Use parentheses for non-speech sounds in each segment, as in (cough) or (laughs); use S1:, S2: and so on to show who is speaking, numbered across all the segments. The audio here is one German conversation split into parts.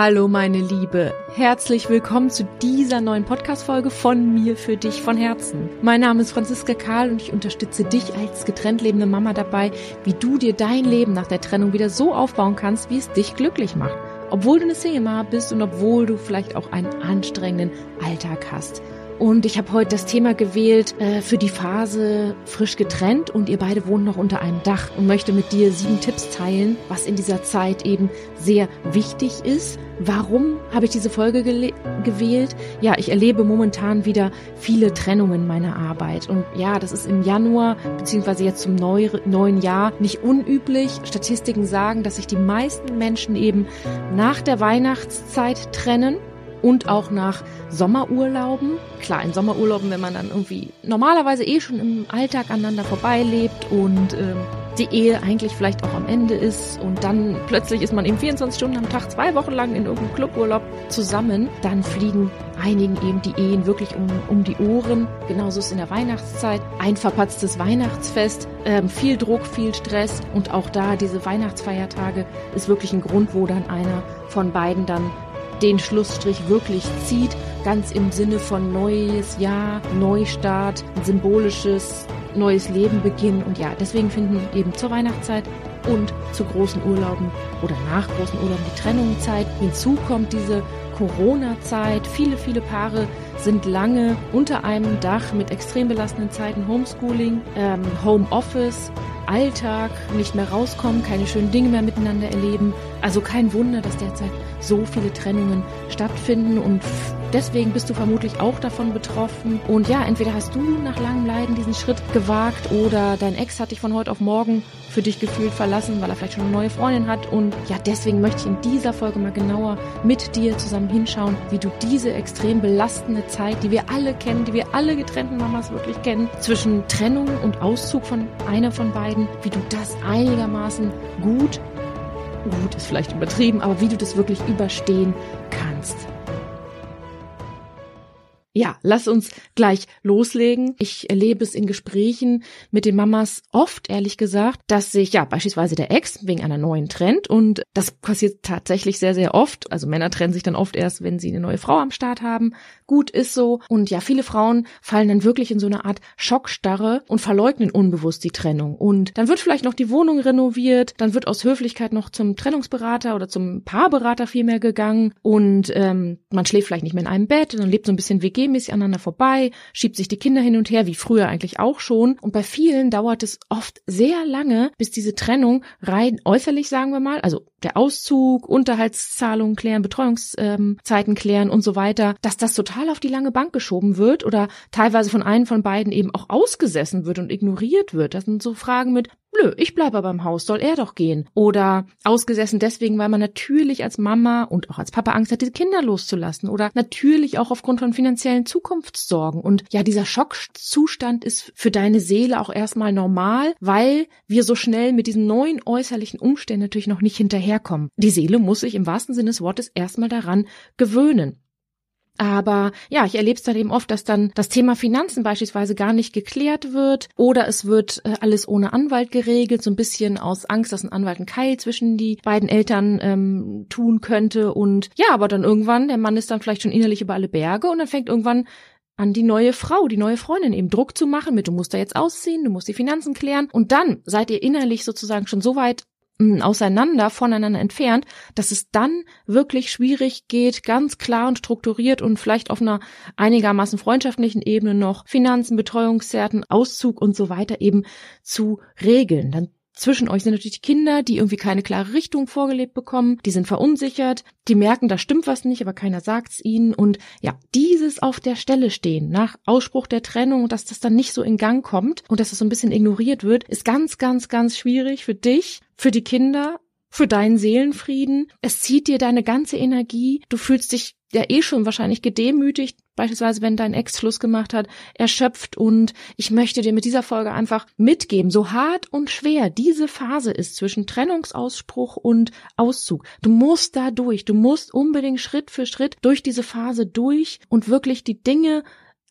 S1: Hallo meine Liebe, herzlich willkommen zu dieser neuen Podcast-Folge von mir für dich von Herzen. Mein Name ist Franziska Karl und ich unterstütze dich als getrennt lebende Mama dabei, wie du dir dein Leben nach der Trennung wieder so aufbauen kannst, wie es dich glücklich macht. Obwohl du eine Single-Mama bist und obwohl du vielleicht auch einen anstrengenden Alltag hast. Und ich habe heute das Thema gewählt äh, für die Phase frisch getrennt und ihr beide wohnen noch unter einem Dach und möchte mit dir sieben Tipps teilen, was in dieser Zeit eben sehr wichtig ist. Warum habe ich diese Folge gewählt? Ja, ich erlebe momentan wieder viele Trennungen meiner Arbeit. Und ja, das ist im Januar beziehungsweise jetzt zum neu neuen Jahr nicht unüblich. Statistiken sagen, dass sich die meisten Menschen eben nach der Weihnachtszeit trennen und auch nach Sommerurlauben. Klar, in Sommerurlauben, wenn man dann irgendwie normalerweise eh schon im Alltag aneinander vorbeilebt und ähm, die Ehe eigentlich vielleicht auch am Ende ist und dann plötzlich ist man eben 24 Stunden am Tag, zwei Wochen lang in irgendeinem Cluburlaub zusammen, dann fliegen einigen eben die Ehen wirklich um, um die Ohren. Genauso ist in der Weihnachtszeit ein verpatztes Weihnachtsfest, ähm, viel Druck, viel Stress und auch da diese Weihnachtsfeiertage ist wirklich ein Grund, wo dann einer von beiden dann den Schlussstrich wirklich zieht, ganz im Sinne von neues Jahr, Neustart, ein symbolisches neues Leben beginnen. Und ja, deswegen finden eben zur Weihnachtszeit und zu großen Urlauben oder nach großen Urlauben die Trennungszeit. Hinzu kommt diese Corona-Zeit. Viele, viele Paare sind lange unter einem Dach mit extrem belastenden Zeiten, Homeschooling, ähm, Homeoffice, Alltag, nicht mehr rauskommen, keine schönen Dinge mehr miteinander erleben. Also kein Wunder, dass derzeit so viele Trennungen stattfinden und deswegen bist du vermutlich auch davon betroffen. Und ja, entweder hast du nach langem Leiden diesen Schritt gewagt oder dein Ex hat dich von heute auf morgen für dich gefühlt verlassen, weil er vielleicht schon eine neue Freundin hat. Und ja, deswegen möchte ich in dieser Folge mal genauer mit dir zusammen hinschauen, wie du diese extrem belastende Zeit, die wir alle kennen, die wir alle getrennten Mamas wirklich kennen, zwischen Trennung und Auszug von einer von beiden, wie du das einigermaßen gut gut ist vielleicht übertrieben, aber wie du das wirklich überstehen kannst. Ja, lass uns gleich loslegen. Ich erlebe es in Gesprächen mit den Mamas oft, ehrlich gesagt, dass sich ja beispielsweise der Ex wegen einer neuen trennt und das passiert tatsächlich sehr, sehr oft. Also Männer trennen sich dann oft erst, wenn sie eine neue Frau am Start haben. Gut ist so. Und ja, viele Frauen fallen dann wirklich in so eine Art Schockstarre und verleugnen unbewusst die Trennung. Und dann wird vielleicht noch die Wohnung renoviert, dann wird aus Höflichkeit noch zum Trennungsberater oder zum Paarberater vielmehr gegangen und ähm, man schläft vielleicht nicht mehr in einem Bett und dann lebt so ein bisschen WG regelmäßig aneinander vorbei, schiebt sich die Kinder hin und her, wie früher eigentlich auch schon. Und bei vielen dauert es oft sehr lange, bis diese Trennung rein äußerlich, sagen wir mal, also der Auszug, Unterhaltszahlungen klären, Betreuungszeiten klären und so weiter, dass das total auf die lange Bank geschoben wird oder teilweise von einem von beiden eben auch ausgesessen wird und ignoriert wird. Das sind so Fragen mit, Blö, ich bleibe beim Haus, soll er doch gehen. Oder ausgesessen deswegen, weil man natürlich als Mama und auch als Papa Angst hat, diese Kinder loszulassen. Oder natürlich auch aufgrund von finanziellen Zukunftssorgen. Und ja, dieser Schockzustand ist für deine Seele auch erstmal normal, weil wir so schnell mit diesen neuen äußerlichen Umständen natürlich noch nicht hinterherkommen. Die Seele muss sich im wahrsten Sinne des Wortes erstmal daran gewöhnen. Aber ja, ich erlebe es dann eben oft, dass dann das Thema Finanzen beispielsweise gar nicht geklärt wird oder es wird äh, alles ohne Anwalt geregelt, so ein bisschen aus Angst, dass ein Anwalt einen Keil zwischen die beiden Eltern ähm, tun könnte. Und ja, aber dann irgendwann, der Mann ist dann vielleicht schon innerlich über alle Berge und dann fängt irgendwann an die neue Frau, die neue Freundin eben Druck zu machen mit, du musst da jetzt ausziehen, du musst die Finanzen klären. Und dann seid ihr innerlich sozusagen schon so weit auseinander, voneinander entfernt, dass es dann wirklich schwierig geht, ganz klar und strukturiert und vielleicht auf einer einigermaßen freundschaftlichen Ebene noch Finanzen, Betreuungszeiten, Auszug und so weiter eben zu regeln. Dann zwischen euch sind natürlich die Kinder, die irgendwie keine klare Richtung vorgelebt bekommen, die sind verunsichert, die merken, da stimmt was nicht, aber keiner sagt's ihnen und ja, dieses auf der Stelle stehen nach Ausspruch der Trennung, dass das dann nicht so in Gang kommt und dass das so ein bisschen ignoriert wird, ist ganz, ganz, ganz schwierig für dich, für die Kinder, für deinen Seelenfrieden. Es zieht dir deine ganze Energie. Du fühlst dich ja eh schon wahrscheinlich gedemütigt, beispielsweise wenn dein Ex Schluss gemacht hat, erschöpft und ich möchte dir mit dieser Folge einfach mitgeben, so hart und schwer diese Phase ist zwischen Trennungsausspruch und Auszug. Du musst da durch, du musst unbedingt Schritt für Schritt durch diese Phase durch und wirklich die Dinge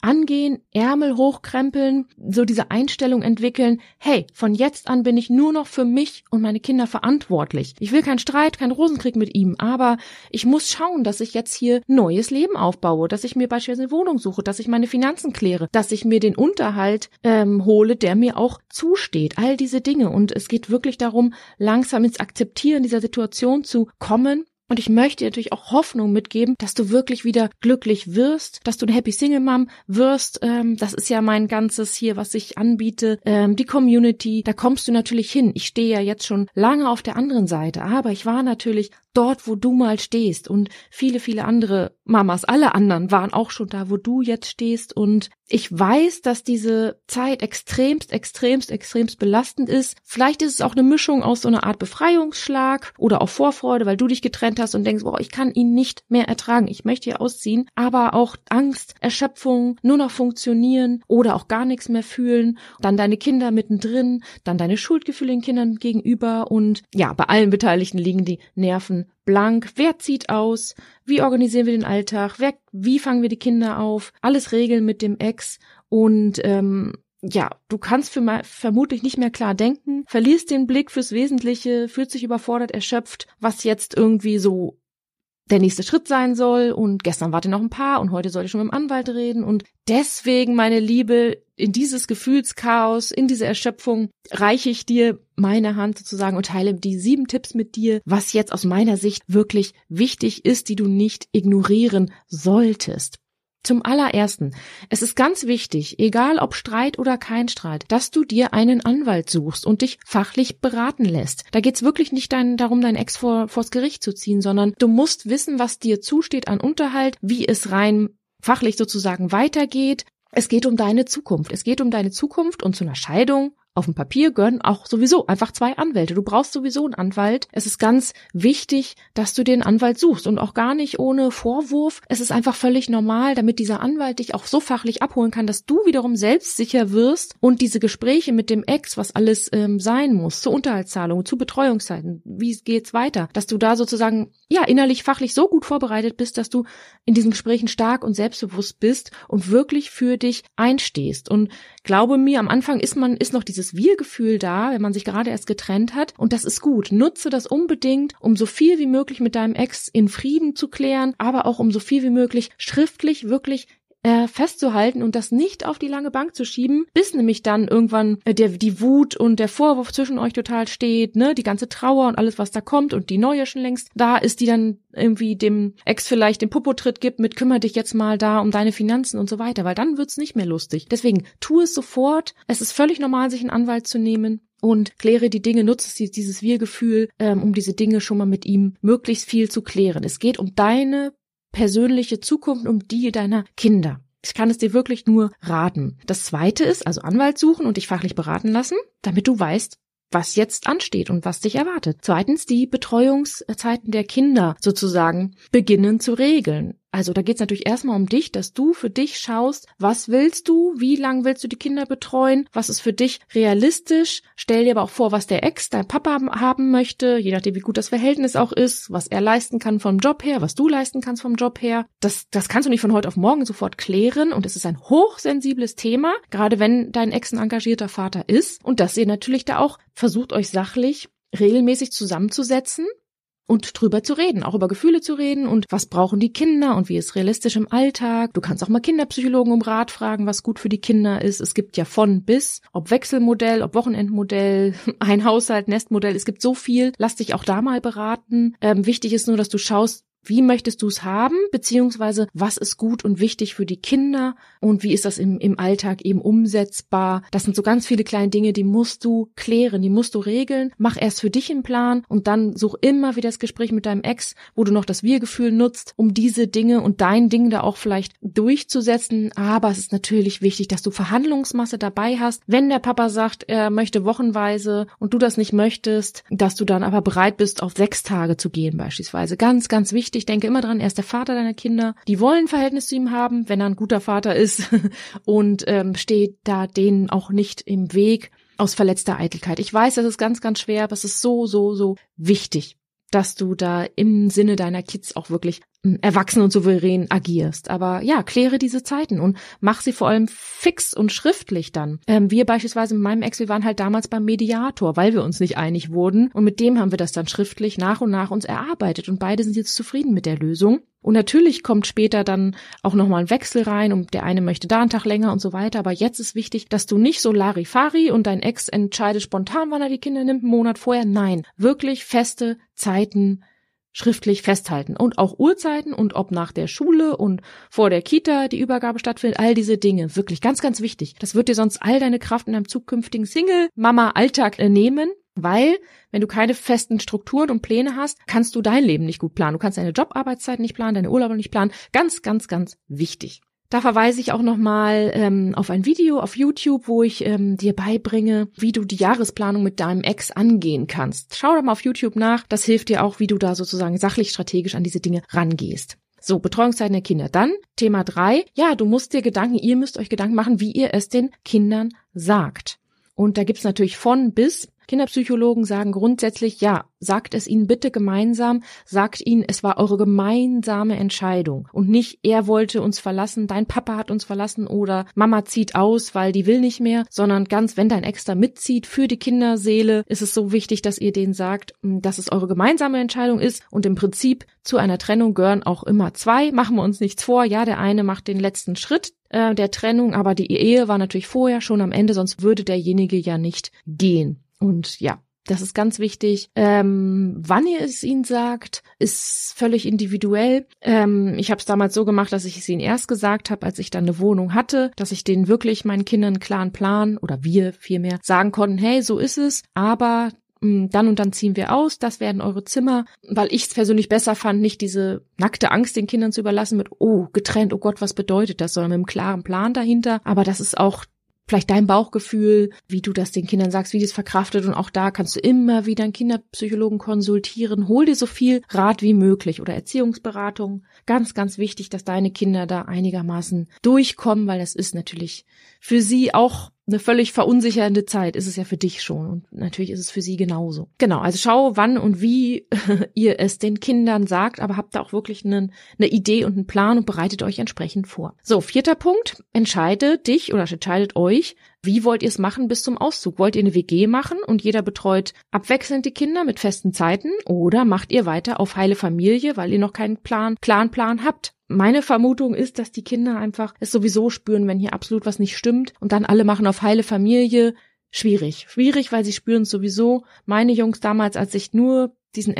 S1: angehen, Ärmel hochkrempeln, so diese Einstellung entwickeln, hey, von jetzt an bin ich nur noch für mich und meine Kinder verantwortlich. Ich will keinen Streit, keinen Rosenkrieg mit ihm, aber ich muss schauen, dass ich jetzt hier neues Leben aufbaue, dass ich mir beispielsweise eine Wohnung suche, dass ich meine Finanzen kläre, dass ich mir den Unterhalt ähm, hole, der mir auch zusteht. All diese Dinge. Und es geht wirklich darum, langsam ins Akzeptieren dieser Situation zu kommen und ich möchte dir natürlich auch Hoffnung mitgeben, dass du wirklich wieder glücklich wirst, dass du eine Happy Single Mom wirst. Ähm, das ist ja mein ganzes hier, was ich anbiete. Ähm, die Community, da kommst du natürlich hin. Ich stehe ja jetzt schon lange auf der anderen Seite, aber ich war natürlich dort, wo du mal stehst. Und viele, viele andere Mamas, alle anderen waren auch schon da, wo du jetzt stehst. Und ich weiß, dass diese Zeit extremst, extremst, extremst belastend ist. Vielleicht ist es auch eine Mischung aus so einer Art Befreiungsschlag oder auch Vorfreude, weil du dich getrennt hast und denkst, boah, ich kann ihn nicht mehr ertragen. Ich möchte hier ausziehen. Aber auch Angst, Erschöpfung, nur noch funktionieren oder auch gar nichts mehr fühlen. Dann deine Kinder mittendrin, dann deine Schuldgefühle den Kindern gegenüber und ja, bei allen Beteiligten liegen die Nerven blank. Wer zieht aus? Wie organisieren wir den Alltag? Wer, wie fangen wir die Kinder auf? Alles regeln mit dem Ex und ähm, ja, du kannst für mal, vermutlich nicht mehr klar denken, verlierst den Blick fürs Wesentliche, fühlt sich überfordert, erschöpft, was jetzt irgendwie so der nächste Schritt sein soll und gestern warte noch ein paar und heute soll ich schon mit dem Anwalt reden und deswegen, meine Liebe, in dieses Gefühlschaos, in diese Erschöpfung reiche ich dir meine Hand sozusagen und teile die sieben Tipps mit dir, was jetzt aus meiner Sicht wirklich wichtig ist, die du nicht ignorieren solltest. Zum allerersten, es ist ganz wichtig, egal ob Streit oder kein Streit, dass du dir einen Anwalt suchst und dich fachlich beraten lässt. Da geht's wirklich nicht dein, darum, dein Ex vor, vors Gericht zu ziehen, sondern du musst wissen, was dir zusteht an Unterhalt, wie es rein fachlich sozusagen weitergeht. Es geht um deine Zukunft. Es geht um deine Zukunft und zu einer Scheidung auf dem Papier gehören auch sowieso einfach zwei Anwälte. Du brauchst sowieso einen Anwalt. Es ist ganz wichtig, dass du den Anwalt suchst und auch gar nicht ohne Vorwurf. Es ist einfach völlig normal, damit dieser Anwalt dich auch so fachlich abholen kann, dass du wiederum selbstsicher wirst und diese Gespräche mit dem Ex, was alles ähm, sein muss, zur Unterhaltszahlung, zu Betreuungszeiten, wie geht's weiter, dass du da sozusagen ja innerlich fachlich so gut vorbereitet bist, dass du in diesen Gesprächen stark und selbstbewusst bist und wirklich für dich einstehst. Und glaube mir, am Anfang ist man ist noch dieses dieses Wir-Gefühl da, wenn man sich gerade erst getrennt hat. Und das ist gut. Nutze das unbedingt, um so viel wie möglich mit deinem Ex in Frieden zu klären, aber auch um so viel wie möglich schriftlich wirklich äh, festzuhalten und das nicht auf die lange Bank zu schieben, bis nämlich dann irgendwann äh, der, die Wut und der Vorwurf zwischen euch total steht, ne, die ganze Trauer und alles, was da kommt und die neue schon längst da ist, die dann irgendwie dem Ex vielleicht den Popotritt gibt mit kümmere dich jetzt mal da um deine Finanzen und so weiter, weil dann wird's nicht mehr lustig. Deswegen tu es sofort. Es ist völlig normal, sich einen Anwalt zu nehmen und kläre die Dinge, nutze dieses Wir-Gefühl, ähm, um diese Dinge schon mal mit ihm möglichst viel zu klären. Es geht um deine persönliche Zukunft, um die deiner Kinder. Ich kann es dir wirklich nur raten. Das zweite ist also Anwalt suchen und dich fachlich beraten lassen, damit du weißt, was jetzt ansteht und was dich erwartet. Zweitens die Betreuungszeiten der Kinder sozusagen beginnen zu regeln. Also da geht's natürlich erstmal um dich, dass du für dich schaust, was willst du, wie lang willst du die Kinder betreuen, was ist für dich realistisch. Stell dir aber auch vor, was der Ex, dein Papa haben möchte, je nachdem, wie gut das Verhältnis auch ist, was er leisten kann vom Job her, was du leisten kannst vom Job her. Das, das kannst du nicht von heute auf morgen sofort klären und es ist ein hochsensibles Thema, gerade wenn dein Ex ein engagierter Vater ist und dass ihr natürlich da auch versucht, euch sachlich regelmäßig zusammenzusetzen und drüber zu reden, auch über Gefühle zu reden und was brauchen die Kinder und wie ist realistisch im Alltag. Du kannst auch mal Kinderpsychologen um Rat fragen, was gut für die Kinder ist. Es gibt ja von bis, ob Wechselmodell, ob Wochenendmodell, (laughs) ein Haushalt, Nestmodell. Es gibt so viel. Lass dich auch da mal beraten. Ähm, wichtig ist nur, dass du schaust, wie möchtest du es haben, beziehungsweise was ist gut und wichtig für die Kinder und wie ist das im, im Alltag eben umsetzbar? Das sind so ganz viele kleine Dinge, die musst du klären, die musst du regeln. Mach erst für dich einen Plan und dann such immer wieder das Gespräch mit deinem Ex, wo du noch das Wir-Gefühl nutzt, um diese Dinge und dein Ding da auch vielleicht durchzusetzen. Aber es ist natürlich wichtig, dass du Verhandlungsmasse dabei hast. Wenn der Papa sagt, er möchte wochenweise und du das nicht möchtest, dass du dann aber bereit bist, auf sechs Tage zu gehen beispielsweise. Ganz, ganz wichtig wichtig, denke immer dran, er ist der Vater deiner Kinder. Die wollen ein Verhältnis zu ihm haben, wenn er ein guter Vater ist (laughs) und ähm, steht da denen auch nicht im Weg aus verletzter Eitelkeit. Ich weiß, das ist ganz, ganz schwer, aber es ist so, so, so wichtig dass du da im Sinne deiner Kids auch wirklich erwachsen und souverän agierst. Aber ja, kläre diese Zeiten und mach sie vor allem fix und schriftlich dann. Ähm, wir beispielsweise mit meinem Ex, wir waren halt damals beim Mediator, weil wir uns nicht einig wurden. Und mit dem haben wir das dann schriftlich nach und nach uns erarbeitet. Und beide sind jetzt zufrieden mit der Lösung. Und natürlich kommt später dann auch nochmal ein Wechsel rein und der eine möchte da einen Tag länger und so weiter. Aber jetzt ist wichtig, dass du nicht so Larifari und dein Ex entscheidet spontan, wann er die Kinder nimmt, einen Monat vorher. Nein, wirklich feste Zeiten schriftlich festhalten und auch Uhrzeiten und ob nach der Schule und vor der Kita die Übergabe stattfindet, all diese Dinge, wirklich ganz, ganz wichtig. Das wird dir sonst all deine Kraft in deinem zukünftigen Single-Mama-Alltag nehmen, weil, wenn du keine festen Strukturen und Pläne hast, kannst du dein Leben nicht gut planen. Du kannst deine Jobarbeitszeit nicht planen, deine Urlaube nicht planen. Ganz, ganz, ganz wichtig. Da verweise ich auch nochmal ähm, auf ein Video auf YouTube, wo ich ähm, dir beibringe, wie du die Jahresplanung mit deinem Ex angehen kannst. Schau da mal auf YouTube nach. Das hilft dir auch, wie du da sozusagen sachlich strategisch an diese Dinge rangehst. So, Betreuungszeiten der Kinder. Dann Thema drei. Ja, du musst dir Gedanken, ihr müsst euch Gedanken machen, wie ihr es den Kindern sagt. Und da gibt's natürlich von bis Kinderpsychologen sagen grundsätzlich, ja, sagt es ihnen bitte gemeinsam, sagt ihnen, es war eure gemeinsame Entscheidung und nicht, er wollte uns verlassen, dein Papa hat uns verlassen oder Mama zieht aus, weil die will nicht mehr, sondern ganz, wenn dein Ex da mitzieht für die Kinderseele, ist es so wichtig, dass ihr denen sagt, hm, dass es eure gemeinsame Entscheidung ist und im Prinzip zu einer Trennung gehören auch immer zwei, machen wir uns nichts vor, ja, der eine macht den letzten Schritt, äh, der Trennung, aber die Ehe war natürlich vorher schon am Ende, sonst würde derjenige ja nicht gehen. Und ja, das ist ganz wichtig. Ähm, wann ihr es ihnen sagt, ist völlig individuell. Ähm, ich habe es damals so gemacht, dass ich es ihnen erst gesagt habe, als ich dann eine Wohnung hatte, dass ich denen wirklich meinen Kindern einen klaren Plan oder wir vielmehr sagen konnten, hey, so ist es, aber hm, dann und dann ziehen wir aus, das werden eure Zimmer, weil ich es persönlich besser fand, nicht diese nackte Angst den Kindern zu überlassen mit, oh, getrennt, oh Gott, was bedeutet das, sondern mit einem klaren Plan dahinter. Aber das ist auch vielleicht dein Bauchgefühl, wie du das den Kindern sagst, wie das verkraftet und auch da kannst du immer wieder einen Kinderpsychologen konsultieren. Hol dir so viel Rat wie möglich oder Erziehungsberatung. Ganz, ganz wichtig, dass deine Kinder da einigermaßen durchkommen, weil das ist natürlich für sie auch eine völlig verunsichernde Zeit ist es ja für dich schon und natürlich ist es für sie genauso. Genau, also schau, wann und wie (laughs) ihr es den Kindern sagt, aber habt da auch wirklich eine, eine Idee und einen Plan und bereitet euch entsprechend vor. So, vierter Punkt, entscheide dich oder entscheidet euch, wie wollt ihr es machen bis zum Auszug? Wollt ihr eine WG machen und jeder betreut abwechselnd die Kinder mit festen Zeiten oder macht ihr weiter auf heile Familie, weil ihr noch keinen Plan, klaren Plan habt? Meine Vermutung ist, dass die Kinder einfach es sowieso spüren, wenn hier absolut was nicht stimmt und dann alle machen auf heile Familie. Schwierig. Schwierig, weil sie spüren es sowieso. Meine Jungs damals, als ich nur diesen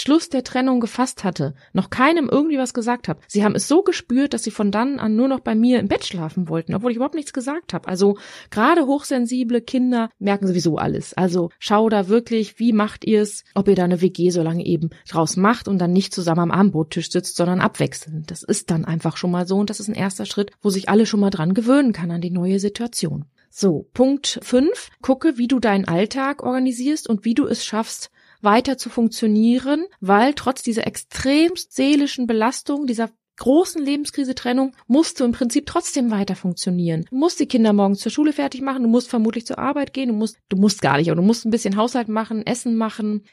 S1: Schluss der Trennung gefasst hatte, noch keinem irgendwie was gesagt habe. Sie haben es so gespürt, dass sie von dann an nur noch bei mir im Bett schlafen wollten, obwohl ich überhaupt nichts gesagt habe. Also gerade hochsensible Kinder merken sowieso alles. Also schau da wirklich, wie macht ihr es, ob ihr da eine WG so lange eben draus macht und dann nicht zusammen am Abendbrottisch sitzt, sondern abwechselnd. Das ist dann einfach schon mal so und das ist ein erster Schritt, wo sich alle schon mal dran gewöhnen kann an die neue Situation. So, Punkt 5. Gucke, wie du deinen Alltag organisierst und wie du es schaffst, weiter zu funktionieren, weil trotz dieser extremst seelischen Belastung, dieser großen Lebenskrise Trennung musst du im Prinzip trotzdem weiter funktionieren. Du musst die Kinder morgens zur Schule fertig machen, du musst vermutlich zur Arbeit gehen, du musst, du musst gar nicht, aber du musst ein bisschen Haushalt machen, Essen machen.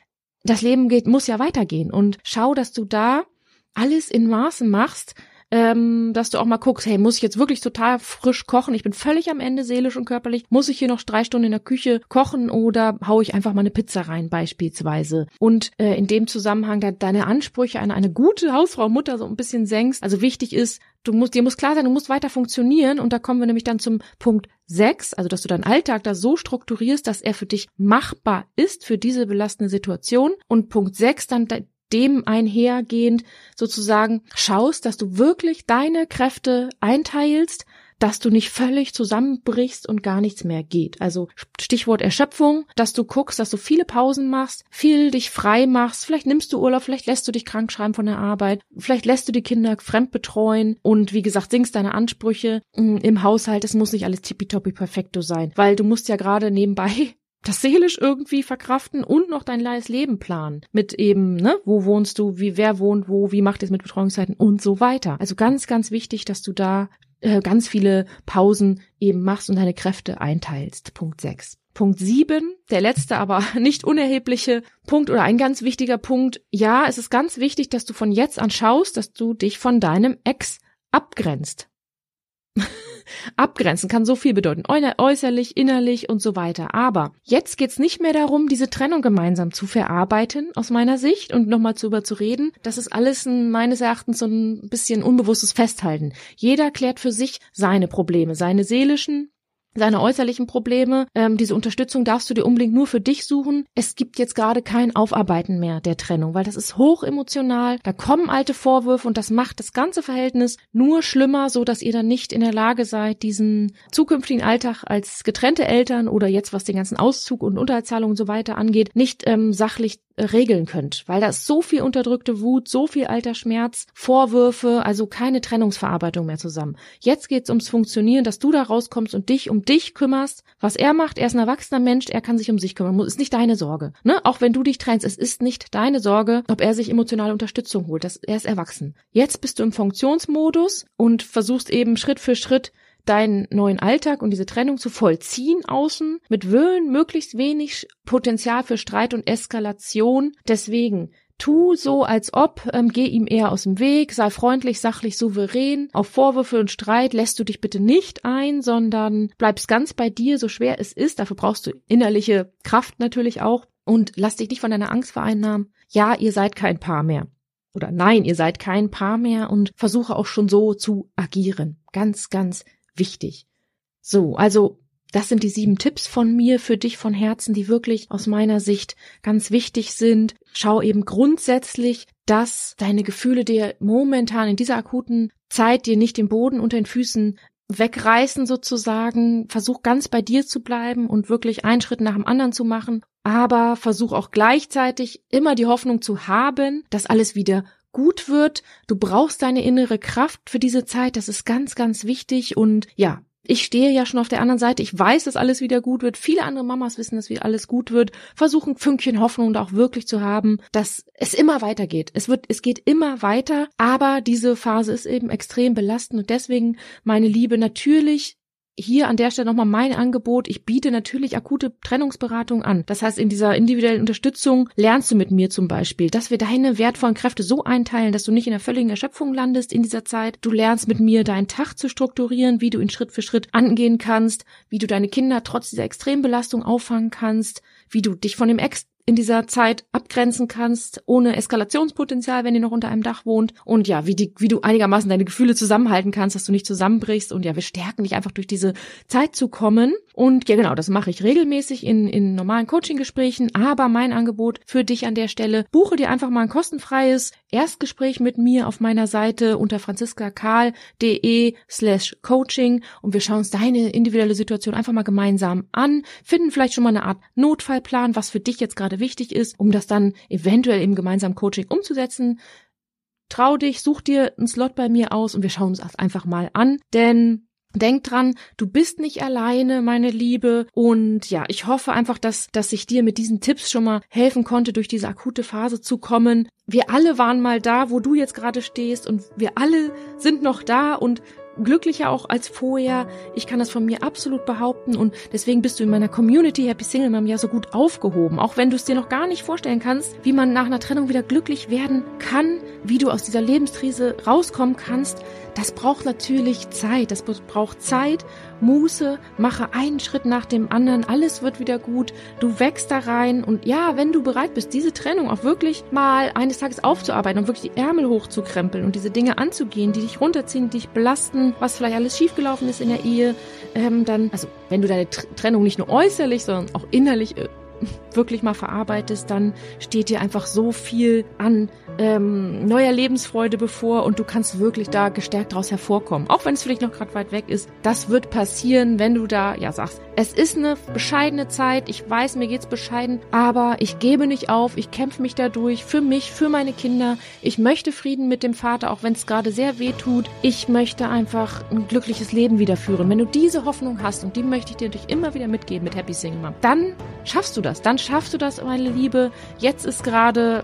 S1: Das Leben geht, muss ja weitergehen und schau, dass du da alles in Maßen machst, ähm, dass du auch mal guckst, hey, muss ich jetzt wirklich total frisch kochen? Ich bin völlig am Ende seelisch und körperlich. Muss ich hier noch drei Stunden in der Küche kochen oder hau ich einfach mal eine Pizza rein beispielsweise? Und äh, in dem Zusammenhang da deine Ansprüche an eine gute Hausfrau, Mutter so ein bisschen senkst. Also wichtig ist, du musst, dir muss klar sein, du musst weiter funktionieren und da kommen wir nämlich dann zum Punkt sechs, also dass du deinen Alltag da so strukturierst, dass er für dich machbar ist für diese belastende Situation und Punkt sechs dann dem einhergehend sozusagen schaust, dass du wirklich deine Kräfte einteilst, dass du nicht völlig zusammenbrichst und gar nichts mehr geht. Also Stichwort Erschöpfung, dass du guckst, dass du viele Pausen machst, viel dich frei machst, vielleicht nimmst du Urlaub, vielleicht lässt du dich krank schreiben von der Arbeit, vielleicht lässt du die Kinder fremd betreuen und wie gesagt, sinkst deine Ansprüche mm, im Haushalt. Es muss nicht alles tippitoppi perfekto sein, weil du musst ja gerade nebenbei das seelisch irgendwie verkraften und noch dein neues Leben planen. Mit eben, ne, wo wohnst du, wie, wer wohnt wo, wie macht es mit Betreuungszeiten und so weiter. Also ganz, ganz wichtig, dass du da äh, ganz viele Pausen eben machst und deine Kräfte einteilst. Punkt 6. Punkt sieben, der letzte, aber (laughs) nicht unerhebliche Punkt oder ein ganz wichtiger Punkt. Ja, es ist ganz wichtig, dass du von jetzt an schaust, dass du dich von deinem Ex abgrenzt. (laughs) Abgrenzen kann so viel bedeuten, äußerlich, innerlich und so weiter. Aber jetzt geht's nicht mehr darum, diese Trennung gemeinsam zu verarbeiten, aus meiner Sicht, und nochmal darüber zu reden. Das ist alles ein, meines Erachtens so ein bisschen unbewusstes Festhalten. Jeder klärt für sich seine Probleme, seine seelischen, seine äußerlichen Probleme. Ähm, diese Unterstützung darfst du dir unbedingt nur für dich suchen. Es gibt jetzt gerade kein Aufarbeiten mehr der Trennung, weil das ist hoch emotional. Da kommen alte Vorwürfe und das macht das ganze Verhältnis nur schlimmer, so dass ihr dann nicht in der Lage seid, diesen zukünftigen Alltag als getrennte Eltern oder jetzt was den ganzen Auszug und Unterhaltszahlung und so weiter angeht, nicht ähm, sachlich regeln könnt, weil da ist so viel unterdrückte Wut, so viel alter Schmerz, Vorwürfe, also keine Trennungsverarbeitung mehr zusammen. Jetzt geht's ums Funktionieren, dass du da rauskommst und dich um dich kümmerst. Was er macht, er ist ein erwachsener Mensch, er kann sich um sich kümmern, ist nicht deine Sorge. Ne? Auch wenn du dich trennst, es ist nicht deine Sorge, ob er sich emotionale Unterstützung holt. Das, er ist erwachsen. Jetzt bist du im Funktionsmodus und versuchst eben Schritt für Schritt deinen neuen Alltag und diese Trennung zu vollziehen außen mit Willen möglichst wenig Potenzial für Streit und Eskalation. Deswegen tu so, als ob, ähm, geh ihm eher aus dem Weg, sei freundlich, sachlich, souverän. Auf Vorwürfe und Streit lässt du dich bitte nicht ein, sondern bleibst ganz bei dir, so schwer es ist. Dafür brauchst du innerliche Kraft natürlich auch und lass dich nicht von deiner Angst vereinnahmen. Ja, ihr seid kein Paar mehr. Oder nein, ihr seid kein Paar mehr und versuche auch schon so zu agieren. Ganz, ganz wichtig. So, also das sind die sieben Tipps von mir für dich von Herzen, die wirklich aus meiner Sicht ganz wichtig sind. Schau eben grundsätzlich, dass deine Gefühle dir momentan in dieser akuten Zeit dir nicht den Boden unter den Füßen wegreißen sozusagen. Versuch ganz bei dir zu bleiben und wirklich einen Schritt nach dem anderen zu machen. Aber versuch auch gleichzeitig immer die Hoffnung zu haben, dass alles wieder gut wird. Du brauchst deine innere Kraft für diese Zeit. Das ist ganz, ganz wichtig. Und ja, ich stehe ja schon auf der anderen Seite. Ich weiß, dass alles wieder gut wird. Viele andere Mamas wissen, dass wieder alles gut wird. Versuchen Fünkchen Hoffnung da auch wirklich zu haben, dass es immer weitergeht. Es wird, es geht immer weiter. Aber diese Phase ist eben extrem belastend und deswegen, meine Liebe, natürlich hier an der Stelle nochmal mein Angebot. Ich biete natürlich akute Trennungsberatung an. Das heißt, in dieser individuellen Unterstützung lernst du mit mir zum Beispiel, dass wir deine wertvollen Kräfte so einteilen, dass du nicht in der völligen Erschöpfung landest in dieser Zeit. Du lernst mit mir deinen Tag zu strukturieren, wie du ihn Schritt für Schritt angehen kannst, wie du deine Kinder trotz dieser Extrembelastung auffangen kannst, wie du dich von dem Ex in dieser Zeit abgrenzen kannst, ohne Eskalationspotenzial, wenn ihr noch unter einem Dach wohnt. Und ja, wie, die, wie du einigermaßen deine Gefühle zusammenhalten kannst, dass du nicht zusammenbrichst. Und ja, wir stärken dich einfach durch diese Zeit zu kommen. Und ja, genau, das mache ich regelmäßig in, in normalen Coaching-Gesprächen. Aber mein Angebot für dich an der Stelle, buche dir einfach mal ein kostenfreies Erstgespräch mit mir auf meiner Seite unter franziskakarl.de slash coaching und wir schauen uns deine individuelle Situation einfach mal gemeinsam an, finden vielleicht schon mal eine Art Notfallplan, was für dich jetzt gerade wichtig ist, um das dann eventuell im gemeinsamen Coaching umzusetzen. Trau dich, such dir einen Slot bei mir aus und wir schauen uns das einfach mal an, denn Denk dran, du bist nicht alleine, meine Liebe. Und ja, ich hoffe einfach, dass, dass ich dir mit diesen Tipps schon mal helfen konnte, durch diese akute Phase zu kommen. Wir alle waren mal da, wo du jetzt gerade stehst und wir alle sind noch da und glücklicher auch als vorher. Ich kann das von mir absolut behaupten und deswegen bist du in meiner Community Happy Single Mom ja so gut aufgehoben. Auch wenn du es dir noch gar nicht vorstellen kannst, wie man nach einer Trennung wieder glücklich werden kann, wie du aus dieser Lebenskrise rauskommen kannst. Das braucht natürlich Zeit. Das braucht Zeit, Muße, mache einen Schritt nach dem anderen. Alles wird wieder gut. Du wächst da rein. Und ja, wenn du bereit bist, diese Trennung auch wirklich mal eines Tages aufzuarbeiten und wirklich die Ärmel hochzukrempeln und diese Dinge anzugehen, die dich runterziehen, die dich belasten, was vielleicht alles schiefgelaufen ist in der Ehe, ähm, dann, also wenn du deine Trennung nicht nur äußerlich, sondern auch innerlich äh, wirklich mal verarbeitest, dann steht dir einfach so viel an ähm, neuer Lebensfreude bevor und du kannst wirklich da gestärkt daraus hervorkommen. Auch wenn es vielleicht noch gerade weit weg ist. Das wird passieren, wenn du da, ja, sagst, es ist eine bescheidene Zeit, ich weiß, mir geht's bescheiden, aber ich gebe nicht auf, ich kämpfe mich dadurch für mich, für meine Kinder. Ich möchte Frieden mit dem Vater, auch wenn es gerade sehr weh tut. Ich möchte einfach ein glückliches Leben wiederführen. Wenn du diese Hoffnung hast und die möchte ich dir natürlich immer wieder mitgeben mit Happy Single Mom, dann schaffst du das. Dann schaffst du das, meine Liebe. Jetzt ist gerade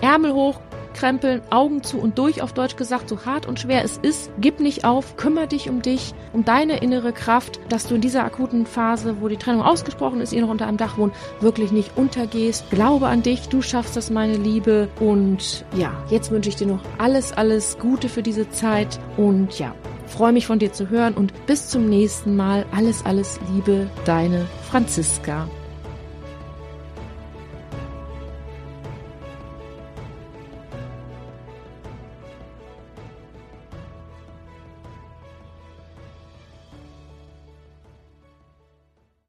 S1: Ärmel hoch, krempeln, Augen zu und durch auf Deutsch gesagt, so hart und schwer es ist, gib nicht auf, kümmere dich um dich, um deine innere Kraft, dass du in dieser akuten Phase, wo die Trennung ausgesprochen ist, ihr noch unter einem Dach wohnt, wirklich nicht untergehst. Glaube an dich, du schaffst das, meine Liebe. Und ja, jetzt wünsche ich dir noch alles, alles Gute für diese Zeit und ja, freue mich von dir zu hören und bis zum nächsten Mal. Alles, alles Liebe, deine Franziska.